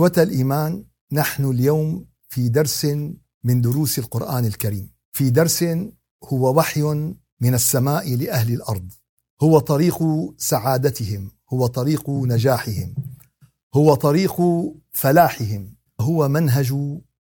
إخوة الإيمان نحن اليوم في درس من دروس القرآن الكريم. في درس هو وحي من السماء لأهل الأرض. هو طريق سعادتهم هو طريق نجاحهم هو طريق فلاحهم هو منهج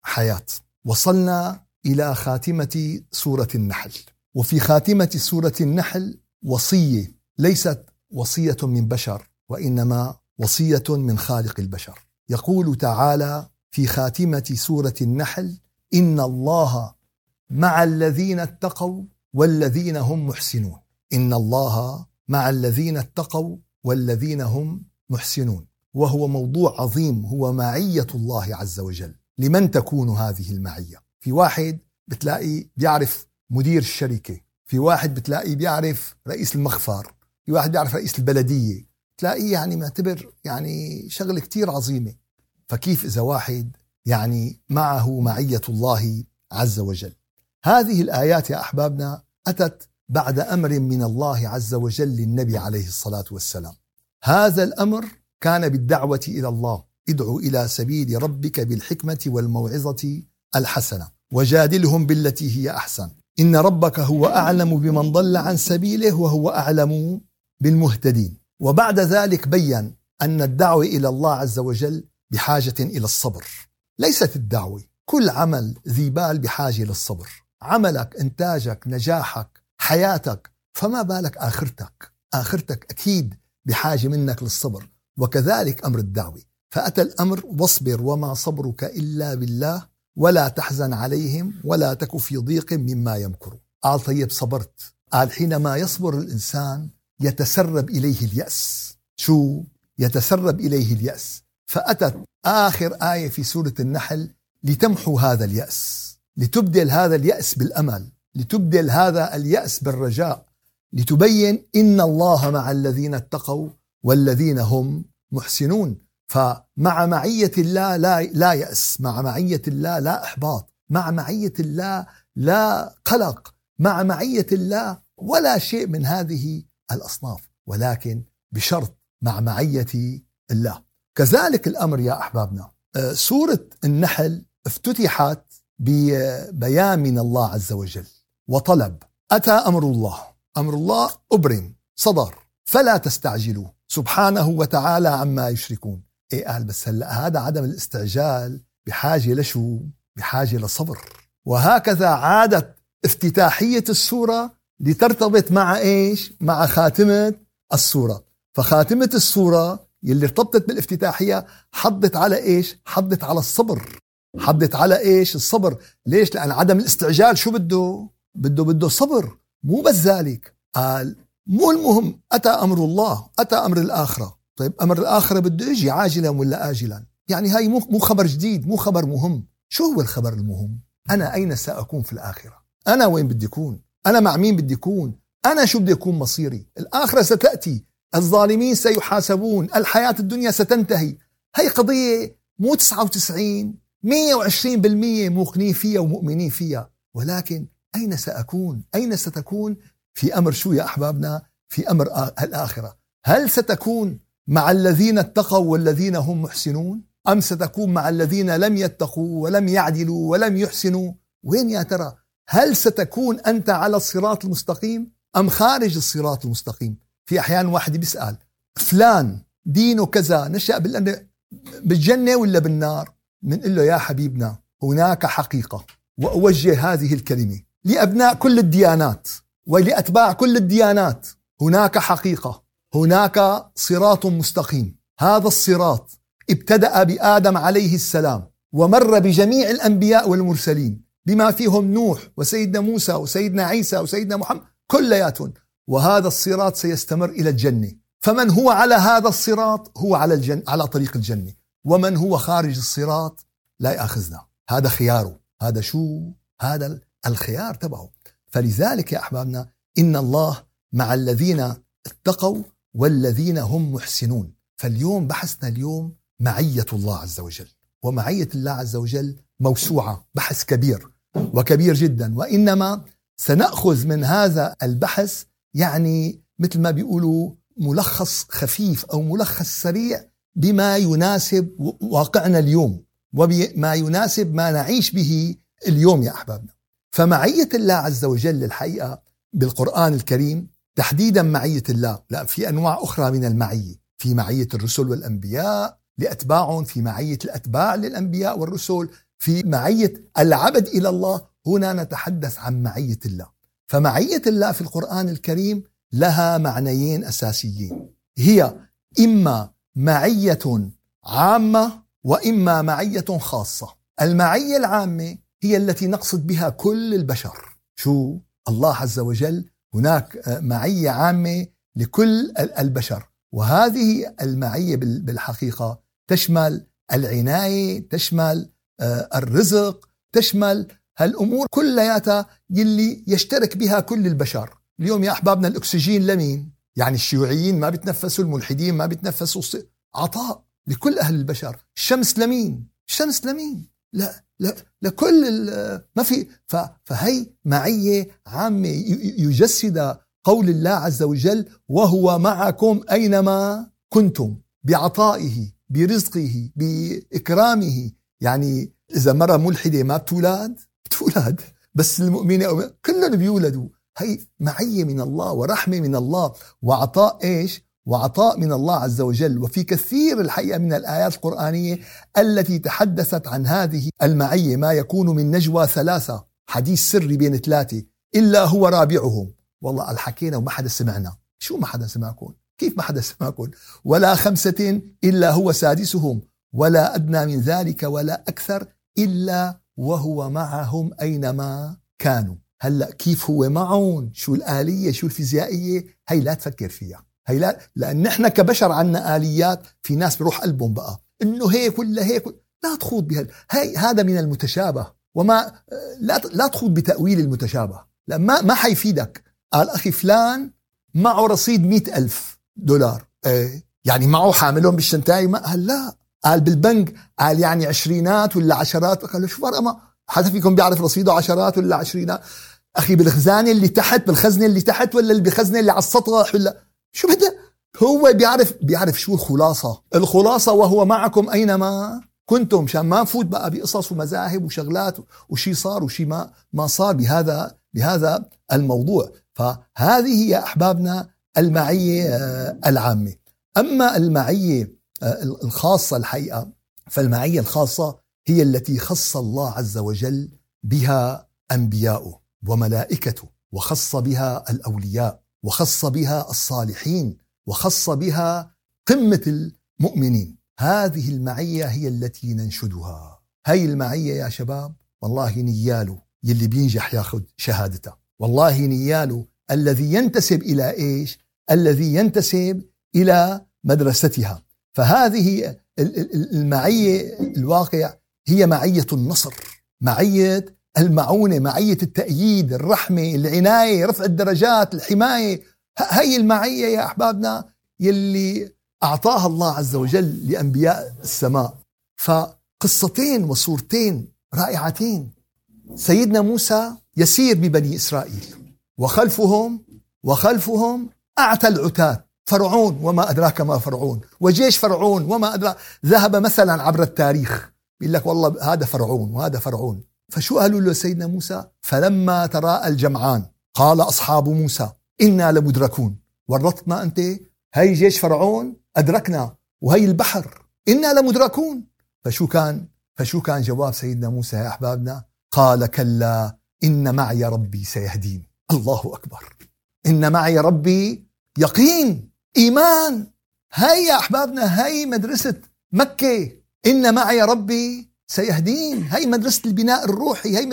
حياة. وصلنا إلى خاتمة سورة النحل. وفي خاتمة سورة النحل وصية ليست وصية من بشر وإنما وصية من خالق البشر. يقول تعالى في خاتمة سورة النحل إن الله مع الذين اتقوا والذين هم محسنون. إن الله مع الذين اتقوا والذين هم محسنون. وهو موضوع عظيم هو معية الله عز وجل. لمن تكون هذه المعية؟ في واحد بتلاقي بيعرف مدير الشركة في واحد بتلاقي بيعرف رئيس المخفر في واحد بيعرف رئيس البلدية. تلاقيه يعني معتبر يعني شغلة كتير عظيمة. فكيف إذا واحد يعني معه معية الله عز وجل؟ هذه الآيات يا أحبابنا أتت بعد أمر من الله عز وجل للنبي عليه الصلاة والسلام. هذا الأمر كان بالدعوة إلى الله. ادعو إلى سبيل ربك بالحكمة والموعظة الحسنة. وجادلهم بالتي هي أحسن. إن ربك هو أعلم بمن ضل عن سبيله وهو أعلم بالمهتدين. وبعد ذلك بين أن الدعوة إلى الله عز وجل بحاجة إلى الصبر. ليست الدعوة. كل عمل ذي بال بحاجة للصبر عملك إنتاجك نجاحك حياتك فما بالك آخرتك؟ آخرتك أكيد بحاجة منك للصبر. وكذلك أمر الدعوة. فأتى الأمر واصبر وما صبرك إلا بالله ولا تحزن عليهم ولا تك في ضيق مما يمكرون قال طيب صبرت. قال حينما يصبر الإنسان يتسرب إليه اليأس. شو؟ يتسرب إليه اليأس. فأتت آخر آية في سورة النحل لتمحو هذا اليأس لتبدل هذا اليأس بالأمل لتبدل هذا اليأس بالرجاء لتبين إن الله مع الذين اتقوا والذين هم محسنون. فمع معية الله لا لا يأس مع معية الله لا إحباط مع معية الله لا قلق مع معية الله ولا شيء من هذه الأصناف ولكن بشرط مع معية الله. كذلك الأمر يا أحبابنا. آه، سورة النحل افتتحت ببيان من الله عز وجل. وطلب أتى أمر الله. أمر الله أبرم صدر. فلا تستعجلوا. سبحانه وتعالى عما يشركون. إيه قال بس هلا هذا عدم الاستعجال بحاجة لشو؟ بحاجة لصبر. وهكذا عادت افتتاحية السورة لترتبط مع إيش؟ مع خاتمة السورة. فخاتمة السورة يلي ارتبطت بالافتتاحية حضت على إيش؟ حضت على الصبر. حضت على إيش الصبر؟ ليش؟ لأن عدم الاستعجال شو بده؟ بده بده صبر. مو بس ذلك. قال مو المهم أتى أمر الله أتى أمر الآخرة. طيب أمر الآخرة بده يجي عاجلا ولا آجلا؟ يعني هاي مو مو خبر جديد مو خبر مهم. شو هو الخبر المهم؟ أنا أين سأكون في الآخرة؟ أنا وين بدي أكون؟ أنا مع مين بدي أكون؟ أنا شو بدي أكون مصيري؟ الآخرة ستأتي. الظالمين سيحاسبون الحياة الدنيا ستنتهي. هي قضية مو 99 120% موقنين فيها ومؤمنين فيها. ولكن أين سأكون؟ أين ستكون في أمر شو يا أحبابنا؟ في أمر الآخرة. هل ستكون مع الذين اتقوا والذين هم محسنون؟ أم ستكون مع الذين لم يتقوا ولم يعدلوا ولم يحسنوا؟ وين يا ترى؟ هل ستكون أنت على الصراط المستقيم أم خارج الصراط المستقيم؟ في أحيان واحد بيسأل فلان دينه كذا نشأ بالجنة ولا بالنار؟ بنقول له يا حبيبنا هناك حقيقة وأوجه هذه الكلمة لأبناء كل الديانات ولأتباع كل الديانات. هناك حقيقة هناك صراط مستقيم. هذا الصراط ابتدأ بآدم عليه السلام ومر بجميع الأنبياء والمرسلين بما فيهم نوح وسيدنا موسى وسيدنا عيسى وسيدنا محمد كلياتهم. وهذا الصراط سيستمر إلى الجنة. فمن هو على هذا الصراط؟ هو على الجن على طريق الجنة. ومن هو خارج الصراط؟ لا يأخذنا. هذا خياره. هذا شو؟ هذا الخيار تبعه. فلذلك يا أحبابنا إن الله مع الذين اتقوا والذين هم محسنون. فاليوم بحثنا اليوم معية الله عز وجل. ومعية الله عز وجل موسوعة بحث كبير وكبير جدا. وإنما سنأخذ من هذا البحث يعني مثل ما بيقولوا ملخص خفيف أو ملخص سريع بما يناسب واقعنا اليوم وبما يناسب ما نعيش به اليوم يا أحبابنا. فمعية الله عز وجل الحقيقة بالقرآن الكريم تحديدا معية الله لا في أنواع أخرى من المعية في معية الرسل والأنبياء لأتباعهم في معية الأتباع للأنبياء والرسل في معية العبد إلى الله. هنا نتحدث عن معية الله. فمعية الله في القرآن الكريم لها معنيين أساسيين. هي إما معية عامة وإما معية خاصة. المعية العامة هي التي نقصد بها كل البشر. شو؟ الله عز وجل هناك معية عامة لكل البشر. وهذه المعية بالحقيقة تشمل العناية تشمل آه، الرزق تشمل هالأمور كلياتها يلي يشترك بها كل البشر. اليوم يا أحبابنا الأكسجين لمين؟ يعني الشيوعيين ما بيتنفسوا الملحدين ما بيتنفسوا عطاء لكل أهل البشر. الشمس لمين؟ الشمس لمين؟ لا لا لكل ما في. فهي معية عامة يجسد قول الله عز وجل وهو معكم أينما كنتم. بعطائه برزقه بإكرامه. يعني إذا مرة ملحدة ما بتولد بتولد. بس المؤمنين كلهم بيولدوا. هي معية من الله ورحمة من الله وعطاء إيش؟ وعطاء من الله عز وجل. وفي كثير الحقيقة من الآيات القرآنية التي تحدثت عن هذه المعية ما يكون من نجوى ثلاثة. حديث سري بين ثلاثة. إلا هو رابعهم. والله الحكينا وما حدا سمعنا. شو ما حدا سمعكم؟ كيف ما حدا سمعكم؟ ولا خمسة إلا هو سادسهم. ولا أدنى من ذلك ولا أكثر إلا وهو معهم أينما كانوا. هلأ كيف هو معهم؟ شو الآلية؟ شو الفيزيائية؟ هي لا تفكر فيها. هي لا لأن نحن كبشر عنا آليات في ناس بروح قلبهم بقى. إنه هيك ولا هيك لا تخوض بها. هي هذا من المتشابه. وما لا لا تخوض بتأويل المتشابه. لا ما ما حيفيدك. قال أخي فلان معه رصيد مئة ألف دولار. إيه يعني معه حاملهم بالشنتاي ما قال لا قال بالبنك قال يعني عشرينات ولا عشرات قال له شو فرق؟ ما حدا فيكم بيعرف رصيده عشرات ولا عشرينات أخي بالخزانة اللي تحت بالخزنة اللي تحت ولا اللي بالخزنة اللي على السطح ولا؟ شو بدك هو بيعرف بيعرف شو الخلاصة. الخلاصة وهو معكم أينما كنتم. مشان ما نفوت بقى بقصص ومذاهب وشغلات وشي صار وشي ما ما صار بهذا بهذا الموضوع. فهذه يا أحبابنا المعية آه، العامة. أما المعية آه، الخاصة الحقيقة فالمعية الخاصة هي التي خص الله عز وجل بها أنبياؤه وملائكته وخص بها الأولياء وخص بها الصالحين وخص بها قمة المؤمنين. هذه المعية هي التي ننشدها. هاي المعية يا شباب والله نياله يلي بينجح ياخذ شهادته والله نياله الذي ينتسب إلى إيش؟ الذي ينتسب إلى مدرستها. فهذه المعية الواقع هي معية النصر معية المعونة معية التأييد الرحمة العناية رفع الدرجات الحماية. هي المعية يا أحبابنا يلي أعطاها الله عز وجل لأنبياء السماء. فقصتين وصورتين رائعتين. سيدنا موسى يسير ببني إسرائيل وخلفهم وخلفهم أعتى العتاة. فرعون وما أدراك ما فرعون وجيش فرعون وما أدراك ذهب مثلا عبر التاريخ يقول لك والله هذا فرعون وهذا فرعون. فشو قالوا له سيدنا موسى؟ فلما تراءى الجمعان قال أصحاب موسى إنا لمدركون. ورطتنا أنت هي جيش فرعون أدركنا وهي البحر إنا لمدركون. فشو كان؟ فشو كان جواب سيدنا موسى يا أحبابنا؟ قال كلا إن معي ربي سيهدين. الله أكبر. إن معي ربي يقين. إيمان. هاي يا أحبابنا هاي مدرسة مكة. إن معي ربي سيهدين. هاي مدرسة البناء الروحي هاي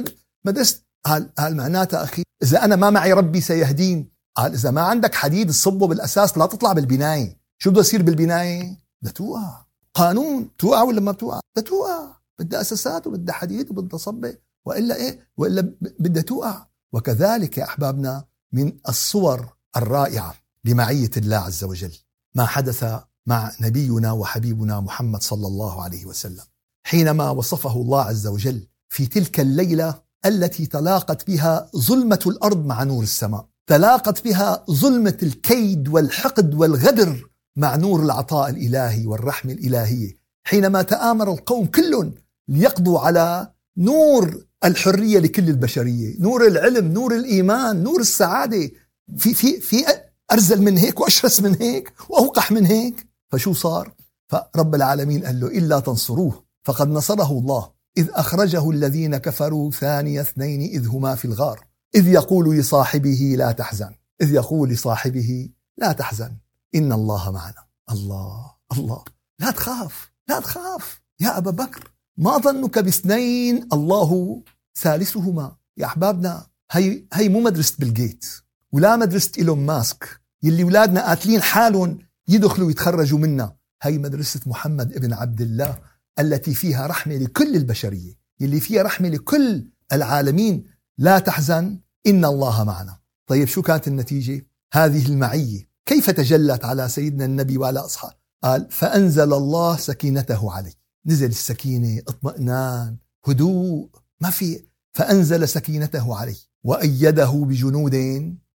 مدرسه قال قال معناتها أخي إذا أنا ما معي ربي سيهدين. قال إذا ما عندك حديد تصبه بالأساس لا تطلع بالبنايه شو بده يصير بالبنايه بدها توقع. قانون. توقع ولا ما بتوقع؟ بدها توقع. بدها أساسات وبدها حديد وبدها صبة وإلا إيه؟ وإلا بدها توقع. وكذلك يا أحبابنا من الصور الرائعة. لمعيه الله عز وجل ما حدث مع نبينا وحبيبنا محمد صلى الله عليه وسلم. حينما وصفه الله عز وجل في تلك الليلة التي تلاقت بها ظلمة الأرض مع نور السماء تلاقت بها ظلمة الكيد والحقد والغدر مع نور العطاء الإلهي والرحمه الالهيه حينما تآمر القوم كلهم ليقضوا على نور الحرية لكل البشرية، نور العلم، نور الإيمان، نور السعادة، في في في أرزل من هيك وأشرس من هيك وأوقح من هيك، فشو صار؟ فرب العالمين قال له إلا تنصروه. فقد نصره الله. إذ أخرجه الذين كفروا ثاني اثنين إذ هما في الغار، إذ يقول لصاحبه لا تحزن، إذ يقول لصاحبه لا تحزن. إن الله معنا، الله الله. لا تخاف لا تخاف. يا أبا بكر ما ظنك باثنين؟ الله ثالثهما. يا أحبابنا هي هي مو مدرسة بالجيت ولا مدرسه إيلون ماسك يلي أولادنا قاتلين حالهم يدخلوا ويتخرجوا منها هي مدرسة محمد ابن عبد الله التي فيها رحمة لكل البشرية يلي فيها رحمة لكل العالمين. لا تحزن إن الله معنا. طيب شو كانت النتيجة؟ هذه المعية. كيف تجلت على سيدنا النبي وعلى أصحابه؟ قال فأنزل الله سكينته عليه نزل السكينة اطمئنان هدوء ما في. فأنزل سكينته عليه وأيده بجنود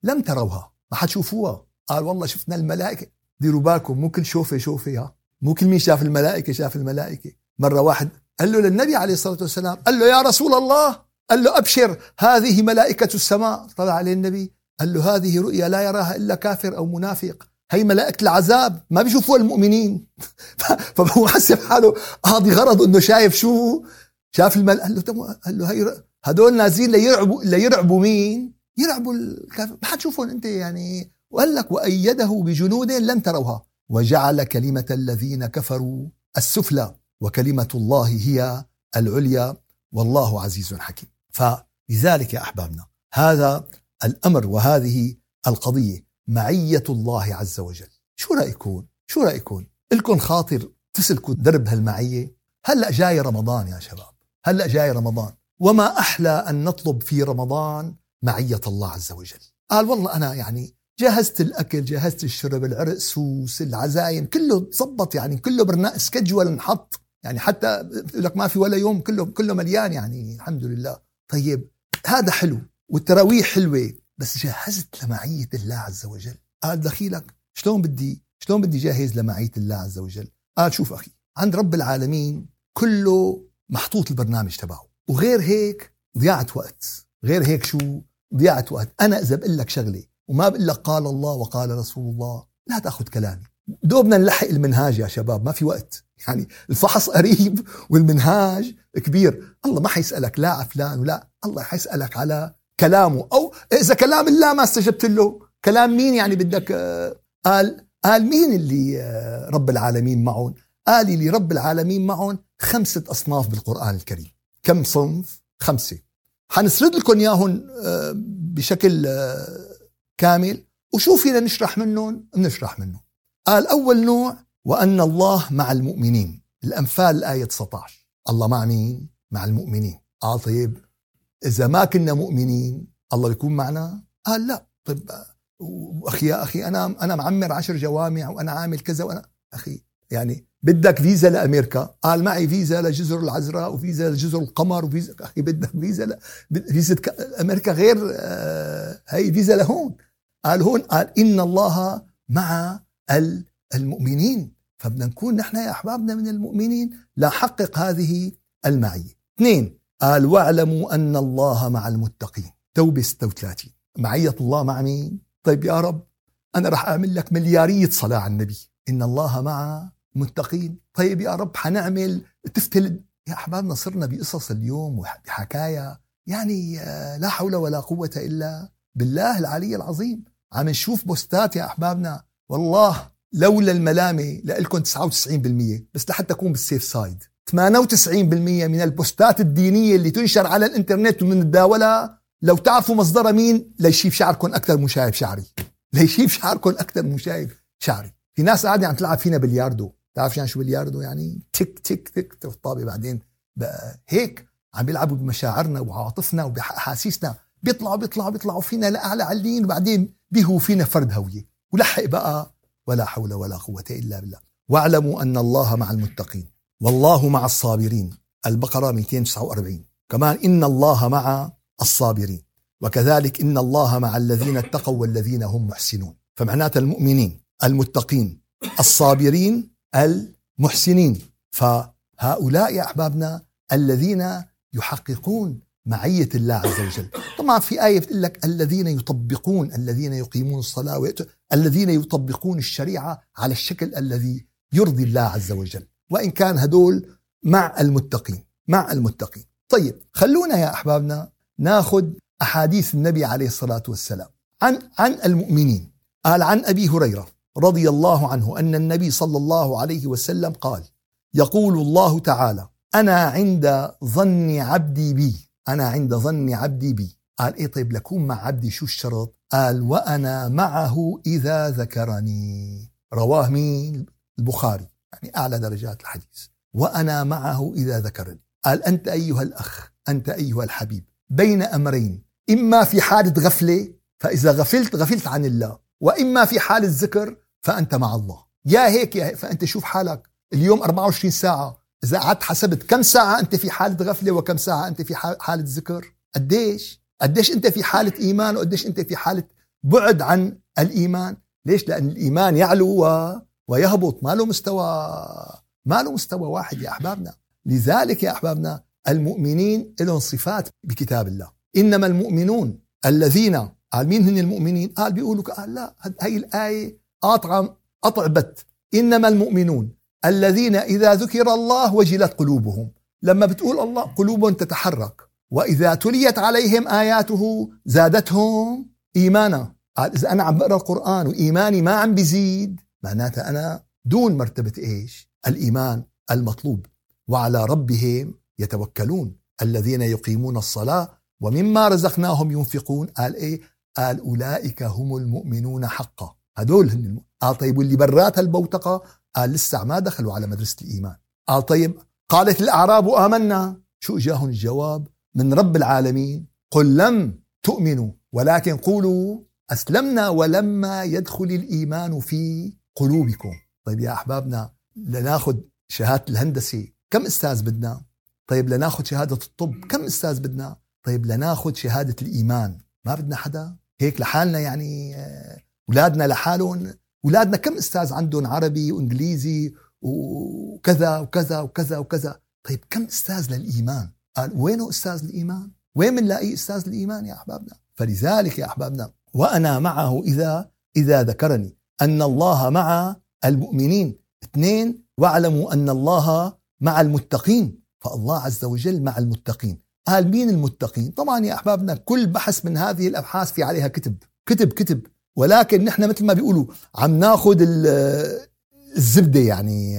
لم تروها. ما حتشوفوها. قال والله شفنا الملائكة. ديروا بالكم مو كل شوفه شوفه ها. مو كل مين شاف الملائكة شاف الملائكة. مرة واحد قال له للنبي عليه الصلاة والسلام قال له يا رسول الله قال له أبشر هذه ملائكة السماء. طلع عليه النبي قال له هذه رؤيا لا يراها إلا كافر أو منافق. هي ملائكة العذاب ما بيشوفوها المؤمنين. فهو حسب حاله قاضي غرض إنه شايف شو؟ شاف الملائكة. قال له قال له هي هدول نازلين ليرعبوا ليرعبوا مين؟ يرعبوا الكافر ما حتشوفهم انت يعني وقال لك وأيده بجنود لن تروها وجعل كلمة الذين كفروا السفلى وكلمة الله هي العليا والله عزيز حكيم فلذلك يا أحبابنا هذا الأمر وهذه القضية معية الله عز وجل شو رأيكم؟ شو رأيكم؟ لكم خاطر تسلكوا درب هالمعية؟ هلأ جاي رمضان يا شباب هلأ جاي رمضان وما أحلى أن نطلب في رمضان معية الله عز وجل. قال والله أنا يعني جهزت الأكل جهزت الشرب العرق سوس العزايم كله ظبط يعني كله برنامج سكجول انحط. يعني حتى لك ما في ولا يوم كله كله مليان يعني الحمد لله. طيب هذا حلو والتراويح حلوة بس جهزت لمعية الله عز وجل. قال دخيلك شلون بدي شلون بدي جهز لمعية الله عز وجل؟ قال شوف أخي عند رب العالمين كله محطوط البرنامج تبعه وغير هيك ضياعة وقت. غير هيك شو؟ ضياعة وقت. أنا إذا بقول لك شغلة وما بقول لك قال الله وقال رسول الله لا تأخذ كلامي. دوبنا نلحق المنهاج يا شباب ما في وقت. يعني الفحص قريب والمنهاج كبير. الله ما حيسألك لا على فلان ولا الله حيسألك على كلامه. أو إذا كلام الله ما استجبت له. كلام مين يعني بدك آه، قال قال مين اللي آه، رب العالمين معهم قال اللي رب العالمين معهم خمسة أصناف بالقرآن الكريم. كم صنف؟ خمسة. حنسرد لكم إياهم آه، بشكل كامل. وشو فينا نشرح منهم بنشرح منهم قال أول نوع وأن الله مع المؤمنين. الأنفال الآية 19 الله مع مين؟ مع المؤمنين. قال طيب إذا ما كنا مؤمنين الله بيكون معنا؟ قال لا. طيب أخي يا أخي أنا أنا معمر عشر جوامع وأنا عامل كذا وأنا أخي يعني بدك فيزا لأمريكا. قال معي فيزا لجزر العذراء وفيزا لجزر القمر وفيزا أخي بدك فيزا ل... فيزا أمريكا غير آه هي فيزا لهون. قال هون قال إن الله مع المؤمنين. فبدنا نكون نحن يا أحبابنا من المؤمنين. لنحقق هذه المعية. اثنين قال واعلموا أن الله مع المتقين. توبة 36 معية الله مع مين؟ طيب يا رب أنا رح أعمل لك مليارية صلاة على النبي. إن الله مع متقين. طيب يا رب حنعمل تفتل. يا أحبابنا صرنا بقصص اليوم وبحكايا يعني آه، لا حول ولا قوة إلا بالله العلي العظيم. عم نشوف بوستات يا أحبابنا. والله لولا الملامة لكم 99% بس لحتى أكون بال safe side 98% من البوستات الدينية اللي تنشر على الإنترنت والمتداولة لو تعرفوا مصدرها مين؟ ليشيب شعركم أكثر من شايف شعري. ليشيب شعركم أكثر من شايف شعري. في ناس قاعدة عم تلعب فينا بلياردو. تعرف يعني شو بلياردو يعني؟ تك تك تك الطابة بعدين بقى هيك عم بيلعبوا بمشاعرنا وعواطفنا وبأحاسيسنا. بيطلعوا بيطلعوا بيطلعوا فينا لأعلى علين وبعدين بيهوا فينا فرد هوية. ولحق بقى ولا حول ولا قوة إلا بالله. واعلموا أن الله مع المتقين. والله مع الصابرين. البقرة 249 كمان إن الله مع الصابرين. وكذلك إن الله مع الذين اتقوا والذين هم محسنون. فمعناتها المؤمنين المتقين الصابرين المحسنين. فهؤلاء يا أحبابنا الذين يحققون معية الله عز وجل. طبعا في آية بتقول لك الذين يطبقون الذين يقيمون الصلاة الذين يطبقون الشريعة على الشكل الذي يرضي الله عز وجل. وإن كان هدول مع المتقين مع المتقين. طيب خلونا يا أحبابنا ناخذ أحاديث النبي عليه الصلاة والسلام. عن عن المؤمنين. قال عن أبي هريرة. رضي الله عنه أن النبي صلى الله عليه وسلم قال يقول الله تعالى أنا عند ظن عبدي بي أنا عند ظن عبدي بي. قال إيه طيب لكون مع عبدي شو الشرط؟ قال وأنا معه إذا ذكرني. رواه مين؟ البخاري. يعني أعلى درجات الحديث. وأنا معه إذا ذكرني. قال أنت أيها الأخ أنت أيها الحبيب بين أمرين إما في حالة غفلة فإذا غفلت غفلت عن الله وإما في حالة ذكر فأنت مع الله. يا هيك يا هيك. فأنت شوف حالك. اليوم 24 ساعة. إذا قعدت حسبت كم ساعة أنت في حالة غفلة وكم ساعة أنت في حالة ذكر. قديش؟ قديش أنت في حالة إيمان وقديش أنت في حالة بعد عن الإيمان؟ ليش؟ لأن الإيمان يعلو و... ويهبط. ما له مستوى. ما له مستوى واحد يا أحبابنا. لذلك يا أحبابنا المؤمنين لهم صفات بكتاب الله. إنما المؤمنون الذين قال مين هن المؤمنين؟ قال بيقولوا قال لا هي الآية قاطعة قطع بت إنما المؤمنون الذين إذا ذكر الله وجلت قلوبهم. لما بتقول الله قلوبهم تتحرك. وإذا تليت عليهم آياته زادتهم إيمانا. قال إذا أنا عم بقرأ القرآن وإيماني ما عم بيزيد معناتها أنا دون مرتبة إيش؟ الإيمان المطلوب. وعلى ربهم يتوكلون الذين يقيمون الصلاة ومما رزقناهم ينفقون. قال إيه؟ قال أولئك هم المؤمنون حقا. هدول هن قال طيب واللي برات البوتقة قال لسه ما دخلوا على مدرسة الإيمان. قال طيب قالت الأعراب آمنا. شو إجاهم الجواب؟ من رب العالمين. قل لم تؤمنوا ولكن قولوا أسلمنا ولما يدخل الإيمان في قلوبكم. طيب يا أحبابنا لناخذ شهادة الهندسة. كم أستاذ بدنا؟ طيب لناخذ شهادة الطب. كم أستاذ بدنا؟ طيب لناخذ شهادة الإيمان. ما بدنا حدا؟ هيك لحالنا يعني أولادنا لحالهم. أولادنا كم أستاذ عندهم عربي وإنجليزي وكذا وكذا وكذا وكذا. طيب كم أستاذ للإيمان؟ قال وينه أستاذ الإيمان؟ وين بنلاقي أستاذ الإيمان يا أحبابنا؟ فلذلك يا أحبابنا وأنا معه إذا إذا ذكرني أن الله مع المؤمنين. اثنين واعلموا أن الله مع المتقين. فالله عز وجل مع المتقين. قال مين المتقين؟ طبعا يا أحبابنا كل بحث من هذه الأبحاث في عليها كتب. كتب كتب. ولكن نحن مثل ما بيقولوا عم ناخذ الزبدة يعني.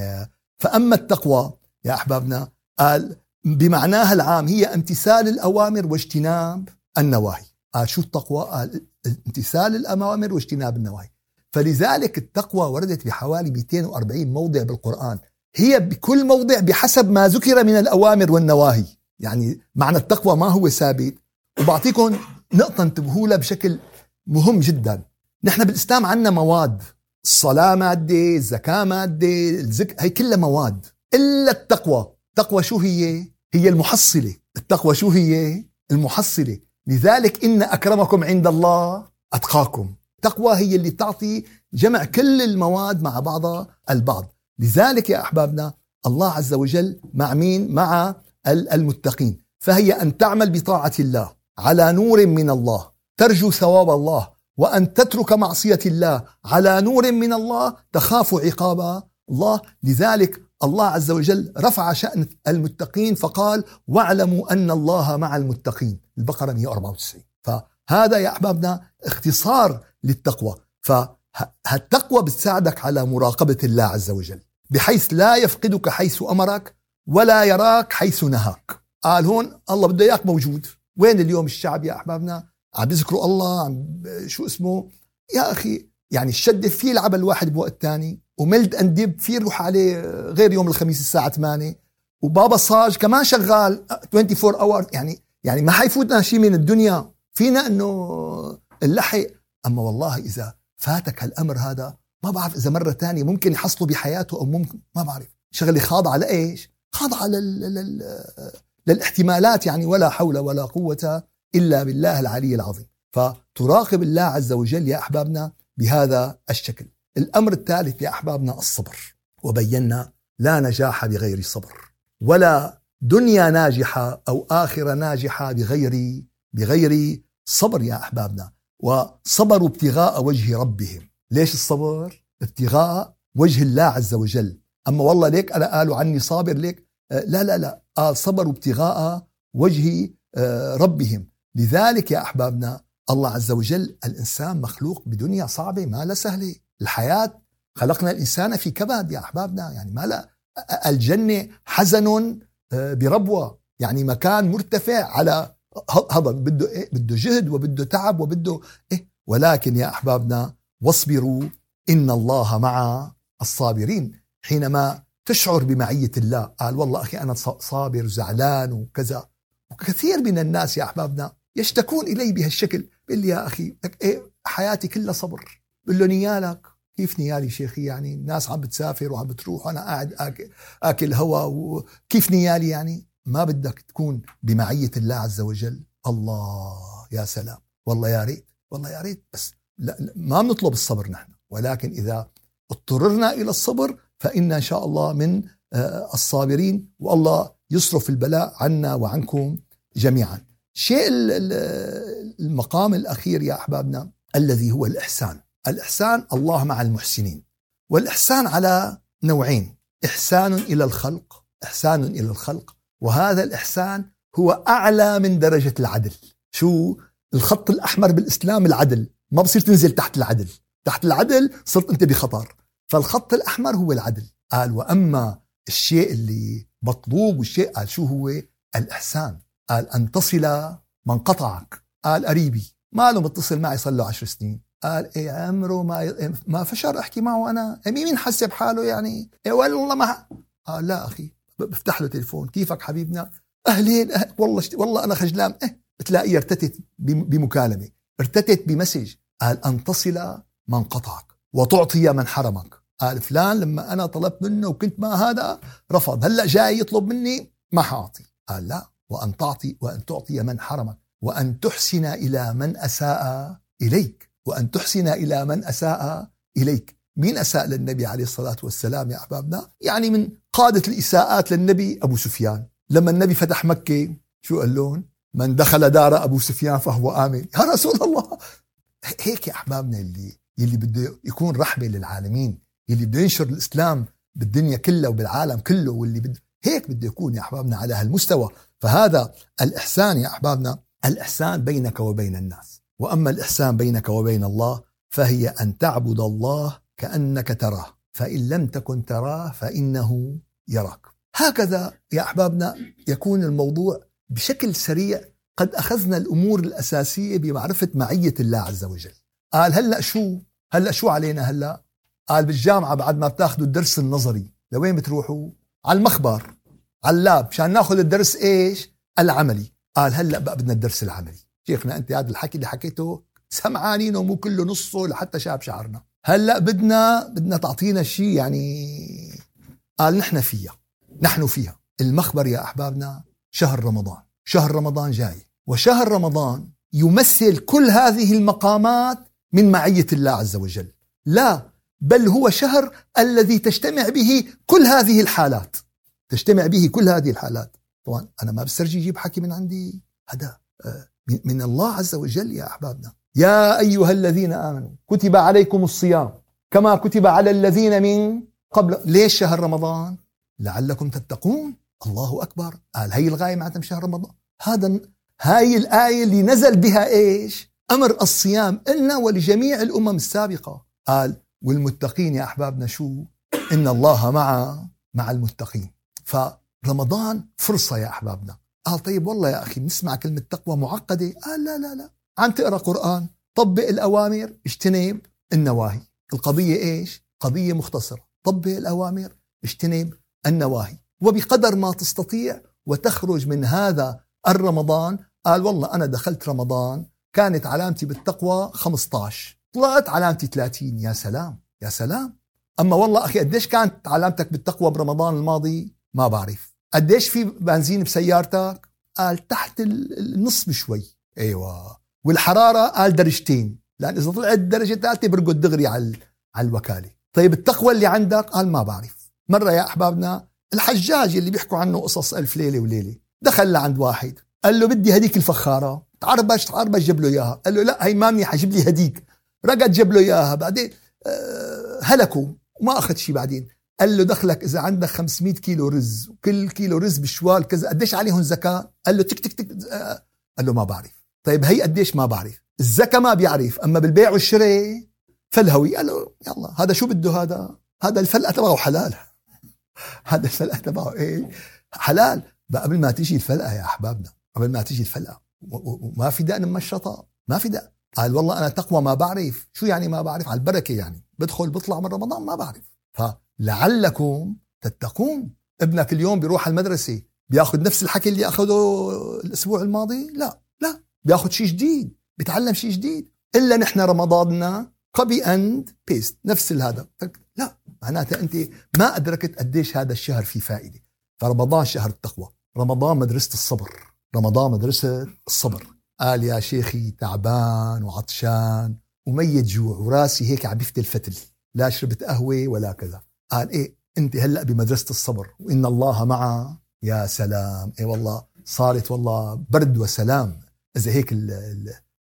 فأما التقوى يا أحبابنا قال بمعناها العام هي امتثال الأوامر واجتناب النواهي. قال شو التقوى؟ قال امتثال الأوامر واجتناب النواهي. فلذلك التقوى وردت بحوالي 240 موضع بالقرآن. هي بكل موضع بحسب ما ذكر من الأوامر والنواهي. يعني معنى التقوى ما هو ثابت. وبعطيكم نقطة انتبهوا لها بشكل مهم جدا. نحن بالاسلام عندنا مواد. الصلاة مادة الزكاة مادة الزك هي كلها مواد. إلا التقوى. التقوى شو هي؟ هي المحصلة. التقوى شو هي؟ المحصلة. لذلك إن أكرمكم عند الله أتقاكم. التقوى هي اللي تعطي جمع كل المواد مع بعضها البعض. لذلك يا أحبابنا الله عز وجل مع مين؟ مع المتقين. فهي أن تعمل بطاعة الله على نور من الله. ترجو ثواب الله. وأن تترك معصية الله على نور من الله تخاف عقاب الله. لذلك الله عز وجل رفع شأن المتقين فقال واعلموا أن الله مع المتقين. البقرة 194 فهذا يا أحبابنا اختصار للتقوى. فالتقوى بتساعدك على مراقبة الله عز وجل. بحيث لا يفقدك حيث أمرك ولا يراك حيث نهاك. قال هون الله بده إياك موجود. وين اليوم الشعب يا أحبابنا؟ عم بيذكروا الله عم شو اسمه؟ يا أخي يعني الشدة في يلعب الواحد بوقت تاني وميلد انديب في يروح عليه غير يوم الخميس الساعة 8 وبابا صاج كمان شغال 24 اور يعني يعني ما حيفوتنا شيء من الدنيا. فينا إنه نلحق أما والله إذا فاتك هالأمر هذا ما بعرف إذا مرة تانية ممكن يحصله بحياته أو ممكن ما بعرف. شغله خاضعه لايش؟ خاضعه لل... لل... للاحتمالات يعني ولا حول ولا قوة إلا بالله العلي العظيم. فتراقب الله عز وجل يا أحبابنا بهذا الشكل. الأمر الثالث يا أحبابنا الصبر. وبينا لا نجاح بغير صبر ولا دنيا ناجحة أو آخرة ناجحة بغير بغير صبر يا أحبابنا. وصبروا ابتغاء وجه ربهم. ليش الصبر؟ ابتغاء وجه الله عز وجل. أما والله ليك أنا قالوا عني صابر ليك؟ آه لا لا لا. صبروا ابتغاء وجه آه ربهم. لذلك يا أحبابنا الله عز وجل الإنسان مخلوق بدنيا صعبة ما لا سهلة. الحياة خلقنا الإنسان في كبد يا أحبابنا يعني ما لا. الجنة حزن آه، بربوة يعني مكان مرتفع على هذا بده إيه؟ بده جهد وبده تعب وبده إيه؟ ولكن يا أحبابنا واصبروا إن الله مع الصابرين. حينما تشعر بمعية الله قال والله أخي أنا صابر زعلان وكذا. وكثير من الناس يا أحبابنا يشتكون إلي بهالشكل. بيقول لي يا أخي لك إيه؟ حياتي كلها صبر. بقول له نيالك. كيف نيالي شيخي؟ يعني الناس عم بتسافر وعم بتروح وأنا قاعد اكل, آكل هوا وكيف نيالي يعني؟ ما بدك تكون بمعية الله عز وجل. الله يا سلام. والله يا ريت. والله يا ريت. بس لا ما بنطلب الصبر نحن. ولكن إذا اضطررنا إلى الصبر فإنا إن شاء الله من آه، الصابرين. والله يصرف البلاء عنا وعنكم جميعا. شيء المقام الأخير يا أحبابنا الذي هو الإحسان. الإحسان الله مع المحسنين والإحسان على نوعين إحسان إلى الخلق إحسان إلى الخلق وهذا الإحسان هو أعلى من درجة العدل. شو؟ الخط الأحمر بالإسلام العدل ما بصير تنزل تحت العدل. تحت العدل صرت أنت بخطر. فالخط الأحمر هو العدل. قال وأما الشيء اللي مطلوب والشيء قال شو هو؟ الإحسان. قال أن تصل من قطعك. قال قريبي. ما له متصل معي صار له عشر سنين. قال إيه عمره ما ما فشر أحكي معه أنا. إيه مين حسب حاله يعني؟ إيه والله ما قال لا أخي بفتح له تليفون. كيفك حبيبنا؟ أهلين أهل والله شت... والله أنا خجلان. إيه بتلاقيه ارتتت بمكالمة. ارتتت بمسج. قال أن تصل من قطعك. وتعطي من حرمك. قال فلان لما أنا طلبت منه وكنت ما هذا رفض. هلأ جاي يطلب مني؟ ما حأعطي. قال لا. وأن تعطي وأن تعطي من حرمك وأن تحسن إلى من أساء إليك وأن تحسن إلى من أساء إليك. مين أساء للنبي عليه الصلاة والسلام يا أحبابنا؟ يعني من قادة الإساءات للنبي أبو سفيان. لما النبي فتح مكة شو قال لهم؟ من دخل دار أبو سفيان فهو آمن. يا رسول الله! هيك يا أحبابنا اللي يلي بده يكون رحمة للعالمين يلي بده ينشر الإسلام بالدنيا كلها وبالعالم كله واللي بده هيك بده يكون يا أحبابنا على هالمستوى. فهذا الإحسان يا أحبابنا الإحسان بينك وبين الناس. وأما الإحسان بينك وبين الله فهي أن تعبد الله كأنك تراه. فإن لم تكن تراه فإنه يراك. هكذا يا أحبابنا يكون الموضوع بشكل سريع. قد أخذنا الأمور الأساسية بمعرفة معية الله عز وجل. قال هلأ شو؟ هلأ شو علينا هلأ؟ قال بالجامعة بعد ما بتاخذوا الدرس النظري لوين بتروحوا؟ على المخبر. على اللاب مشان ناخذ الدرس إيش؟ العملي. قال هلأ بقى بدنا الدرس العملي. شيخنا أنت هذا الحكي اللي حكيته سمعانينه مو كله نصه لحتى شاب شعرنا. هلأ بدنا بدنا تعطينا شيء يعني قال نحن فيها. نحن فيها. المخبر يا أحبابنا شهر رمضان. شهر رمضان جاي. وشهر رمضان يمثل كل هذه المقامات من معية الله عز وجل. لا بل هو شهر الذي تجتمع به كل هذه الحالات. تجتمع به كل هذه الحالات. طبعا أنا ما بسترجي أجيب حكي من عندي هذا. آه، من الله عز وجل يا أحبابنا. يا أيها الذين آمنوا كتب عليكم الصيام كما كتب على الذين من قبل. ليش شهر رمضان؟ لعلكم تتقون. الله أكبر. قال هي الغاية معناتها شهر رمضان. هذا هاي الآية اللي نزل بها إيش؟ أمر الصيام لنا ولجميع الأمم السابقة. قال والمتقين يا أحبابنا شو؟ إن الله مع مع المتقين. فرمضان فرصة يا أحبابنا. قال طيب والله يا أخي نسمع كلمة تقوى معقدة. قال لا لا لا. عم تقرأ قرآن طبق الأوامر اجتنب النواهي. القضية إيش؟ قضية مختصرة. طبق الأوامر اجتنب النواهي. وبقدر ما تستطيع وتخرج من هذا الرمضان قال والله أنا دخلت رمضان كانت علامتي بالتقوى 15 طلعت علامتي 30 يا سلام يا سلام. أما والله أخي قديش كانت علامتك بالتقوى برمضان الماضي؟ ما بعرف. قديش في بنزين بسيارتك؟ قال تحت النص بشوي. أيوه. والحرارة قال درجتين. لأن إذا طلعت درجة ثالثة برقد دغري على على الوكالة. طيب التقوى اللي عندك؟ قال ما بعرف. مرة يا أحبابنا الحجاج اللي بيحكوا عنه قصص ألف ليلة وليلة دخل لعند واحد. قال له بدي هديك الفخارة. تعربش تعربش جاب له إياها. قال له لا هي ما منيحة جيب لي هديك. رقد جاب له إياها. بعدين آه هلكوا. وما أخذ شيء بعدين. قال له دخلك إذا عندك 500 كيلو رز وكل كيلو رز بشوال كذا قديش عليهم زكاة؟ قال له تك تك تك قال له ما بعرف. طيب هي قديش؟ ما بعرف. الزكاة ما بيعرف. أما بالبيع والشراء فالهوي. قال له يلا هذا شو بده؟ هذا هذا الفلقة تبعه حلال. هذا الفلقة تبعه إيه؟ حلال. بقى قبل ما تيجي الفلقة يا أحبابنا قبل ما تيجي الفلقة وما في دقن مشطة ما في دقن. قال والله أنا تقوى ما بعرف. شو يعني ما بعرف؟ على البركة يعني. بدخل بطلع من رمضان ما بعرف. فلعلكم تتقون. ابنك اليوم بيروح المدرسة بياخذ نفس الحكي اللي أخذه الأسبوع الماضي؟ لا لا. بياخذ شيء جديد بيتعلم شيء جديد. إلا نحن رمضاننا copy and paste نفس هذا لا معناتها أنت ما أدركت قديش هذا الشهر فيه فائدة. فرمضان شهر التقوى. رمضان مدرسة الصبر. رمضان مدرسة الصبر. قال يا شيخي تعبان وعطشان وميت جوع وراسي هيك عم بيفتل فتل لا شربت قهوة ولا كذا. قال إيه أنت هلأ بمدرسة الصبر وإن الله معه يا سلام. اي والله صارت والله برد وسلام. إذا هيك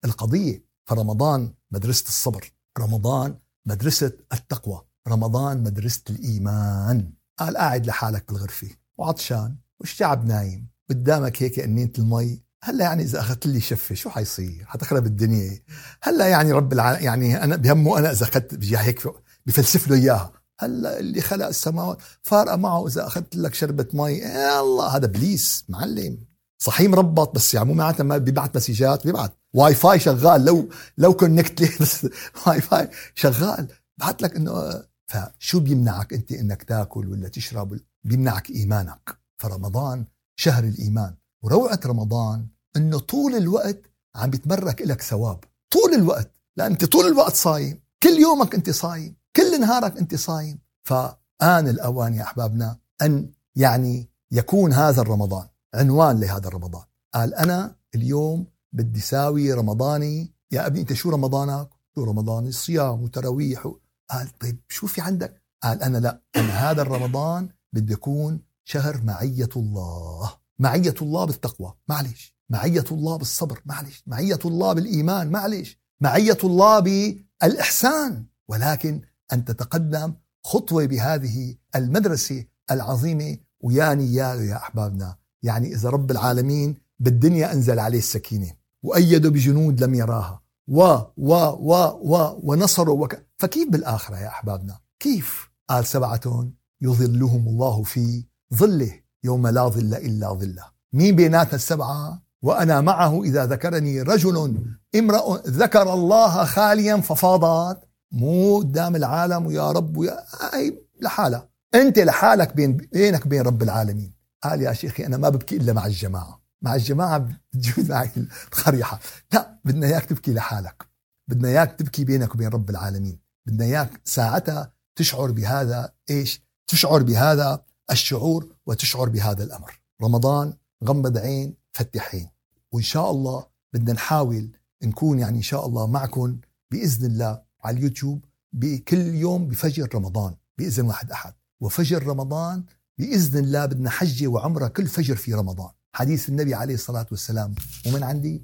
القضية. فرمضان مدرسة الصبر رمضان مدرسة التقوى رمضان مدرسة الإيمان. قال قاعد لحالك بالغرفة وعطشان والشعب نايم قدامك هيك قنينة المي. هلأ يعني إذا أخذت لي شفة شو حيصير؟ حتخرب الدنيا. هلأ يعني رب العالمين يعني أنا بهمه أنا إذا أخذت هيك بفلسف له إياها. هلا اللي خلق السماوات فارقة معه إذا أخذت لك شربة مي. يا الله هذا إبليس معلم. صحيح مربط بس يعني مو معناتها ما بيبعت messages بيبعت واي فاي شغال لو لو connect لي بس واي فاي شغال. بعت لك إنه فشو بيمنعك أنت إنك تاكل ولا تشرب؟ بيمنعك إيمانك. فرمضان شهر الإيمان. وروعة رمضان إنه طول الوقت عم بيتمرك لك ثواب. طول الوقت. لأن أنت طول الوقت صايم. كل يومك أنت صايم. كل نهارك أنت صايم. فآن الأوان يا أحبابنا أن يعني يكون هذا الرمضان عنوان لهذا الرمضان. قال أنا اليوم بدي ساوي رمضاني. يا ابني أنت شو رمضانك؟ شو رمضاني؟ صيام وتراويح و... قال طيب شو في عندك؟ قال أنا لا أنا هذا الرمضان بدي يكون شهر معية الله. معية الله بالتقوى معلش معية الله بالصبر معلش معية الله بالإيمان معلش معية الله بالإحسان. ولكن أن تتقدم خطوة بهذه المدرسة العظيمة وياني يا يا أحبابنا يعني إذا رب العالمين بالدنيا أنزل عليه السكينة وأيده بجنود لم يراها و و و و ونصروا وك... فكيف بالآخرة يا أحبابنا؟ كيف؟ قال سبعة يظلهم الله في ظله يوم لا ظل إلا ظله. مين بيناتنا السبعة؟ وأنا معه إذا ذكرني رجل امرأ ذكر الله خاليا ففاضت. مو قدام العالم ويا رب ويا أي لحالها. أنت لحالك بين بينك بين رب العالمين. قال يا شيخي أنا ما ببكي إلا مع الجماعة. مع الجماعة بتجوز معي القريحة لا بدنا إياك تبكي لحالك. بدنا إياك تبكي بينك وبين رب العالمين. بدنا إياك ساعتها تشعر بهذا إيش؟ تشعر بهذا الشعور وتشعر بهذا الأمر. رمضان غمض عين فتح عين. وإن شاء الله بدنا نحاول نكون يعني إن شاء الله معكم بإذن الله على اليوتيوب بكل يوم بفجر رمضان بإذن واحد أحد. وفجر رمضان بإذن الله بدنا حجة وعمرة كل فجر في رمضان. حديث النبي عليه الصلاة والسلام ومن عندي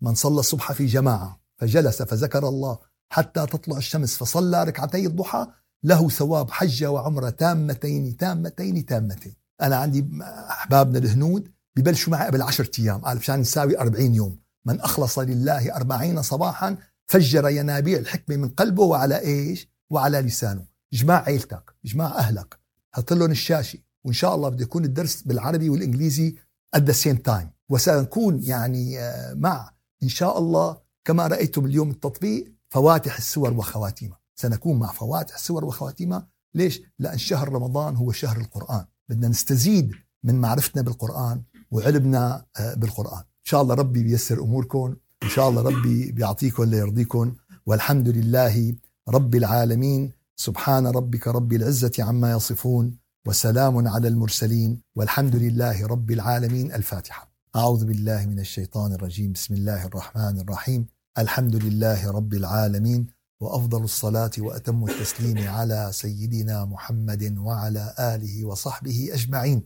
من صلى الصبح في جماعة فجلس فذكر الله حتى تطلع الشمس فصلى ركعتي الضحى له ثواب حجة وعمرة تامتين تامتين تامتين. أنا عندي أحبابنا الهنود ببلشوا معي قبل عشرة أيام قال مشان نساوي أربعين يوم. من أخلص لله أربعين صباحا فجر ينابيع الحكمة من قلبه وعلى إيش؟ وعلى لسانه. اجماع عيلتك اجماع أهلك. حط لهم الشاشة. وإن شاء الله بده يكون الدرس بالعربي والإنجليزي at the same time. وسنكون يعني آه، مع إن شاء الله كما رأيتم اليوم التطبيق فواتح السور وخواتيمها سنكون مع فواتح السور وخواتيمها ليش؟ لأن شهر رمضان هو شهر القرآن. بدنا نستزيد من معرفتنا بالقرآن وعلمنا آه، بالقرآن. إن شاء الله ربي بيسر أموركم. إن شاء الله ربي بيعطيكم ليرضيكم والحمد لله رب العالمين. سبحان ربك رب العزة عما يصفون وسلام على المرسلين والحمد لله رب العالمين. الفاتحة. أعوذ بالله من الشيطان الرجيم. بسم الله الرحمن الرحيم. الحمد لله رب العالمين وأفضل الصلاة وأتم التسليم على سيدنا محمد وعلى آله وصحبه أجمعين.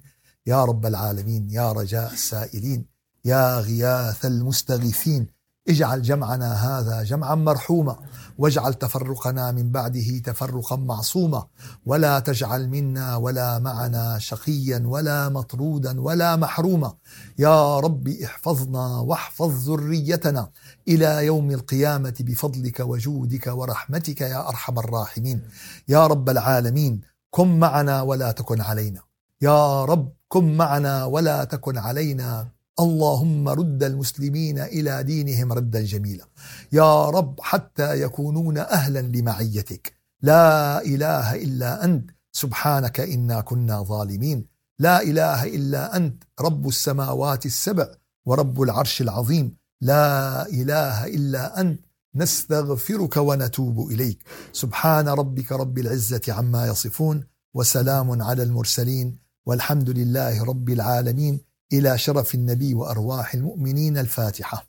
يا رب العالمين يا رجاء السائلين يا غياث المستغيثين اجعل جمعنا هذا جمعا مرحوما واجعل تفرقنا من بعده تفرقا معصوما. ولا تجعل منا ولا معنا شقيا ولا مطرودا ولا محروما. يا رب احفظنا واحفظ ذريتنا إلى يوم القيامة بفضلك وجودك ورحمتك يا أرحم الراحمين. يا رب العالمين كن معنا ولا تكن علينا. يا رب كن معنا ولا تكن علينا. اللهم رد المسلمين إلى دينهم ردا جميلا. يا رب حتى يكونون أهلا لمعيتك. لا إله إلا أنت. سبحانك إنا كنا ظالمين. لا إله إلا أنت. رب السماوات السبع ورب العرش العظيم. لا إله إلا أنت. نستغفرك ونتوب إليك. سبحان ربك رب العزة عما يصفون. وسلام على المرسلين. والحمد لله رب العالمين. إلى شرف النبي وأرواح المؤمنين الفاتحة.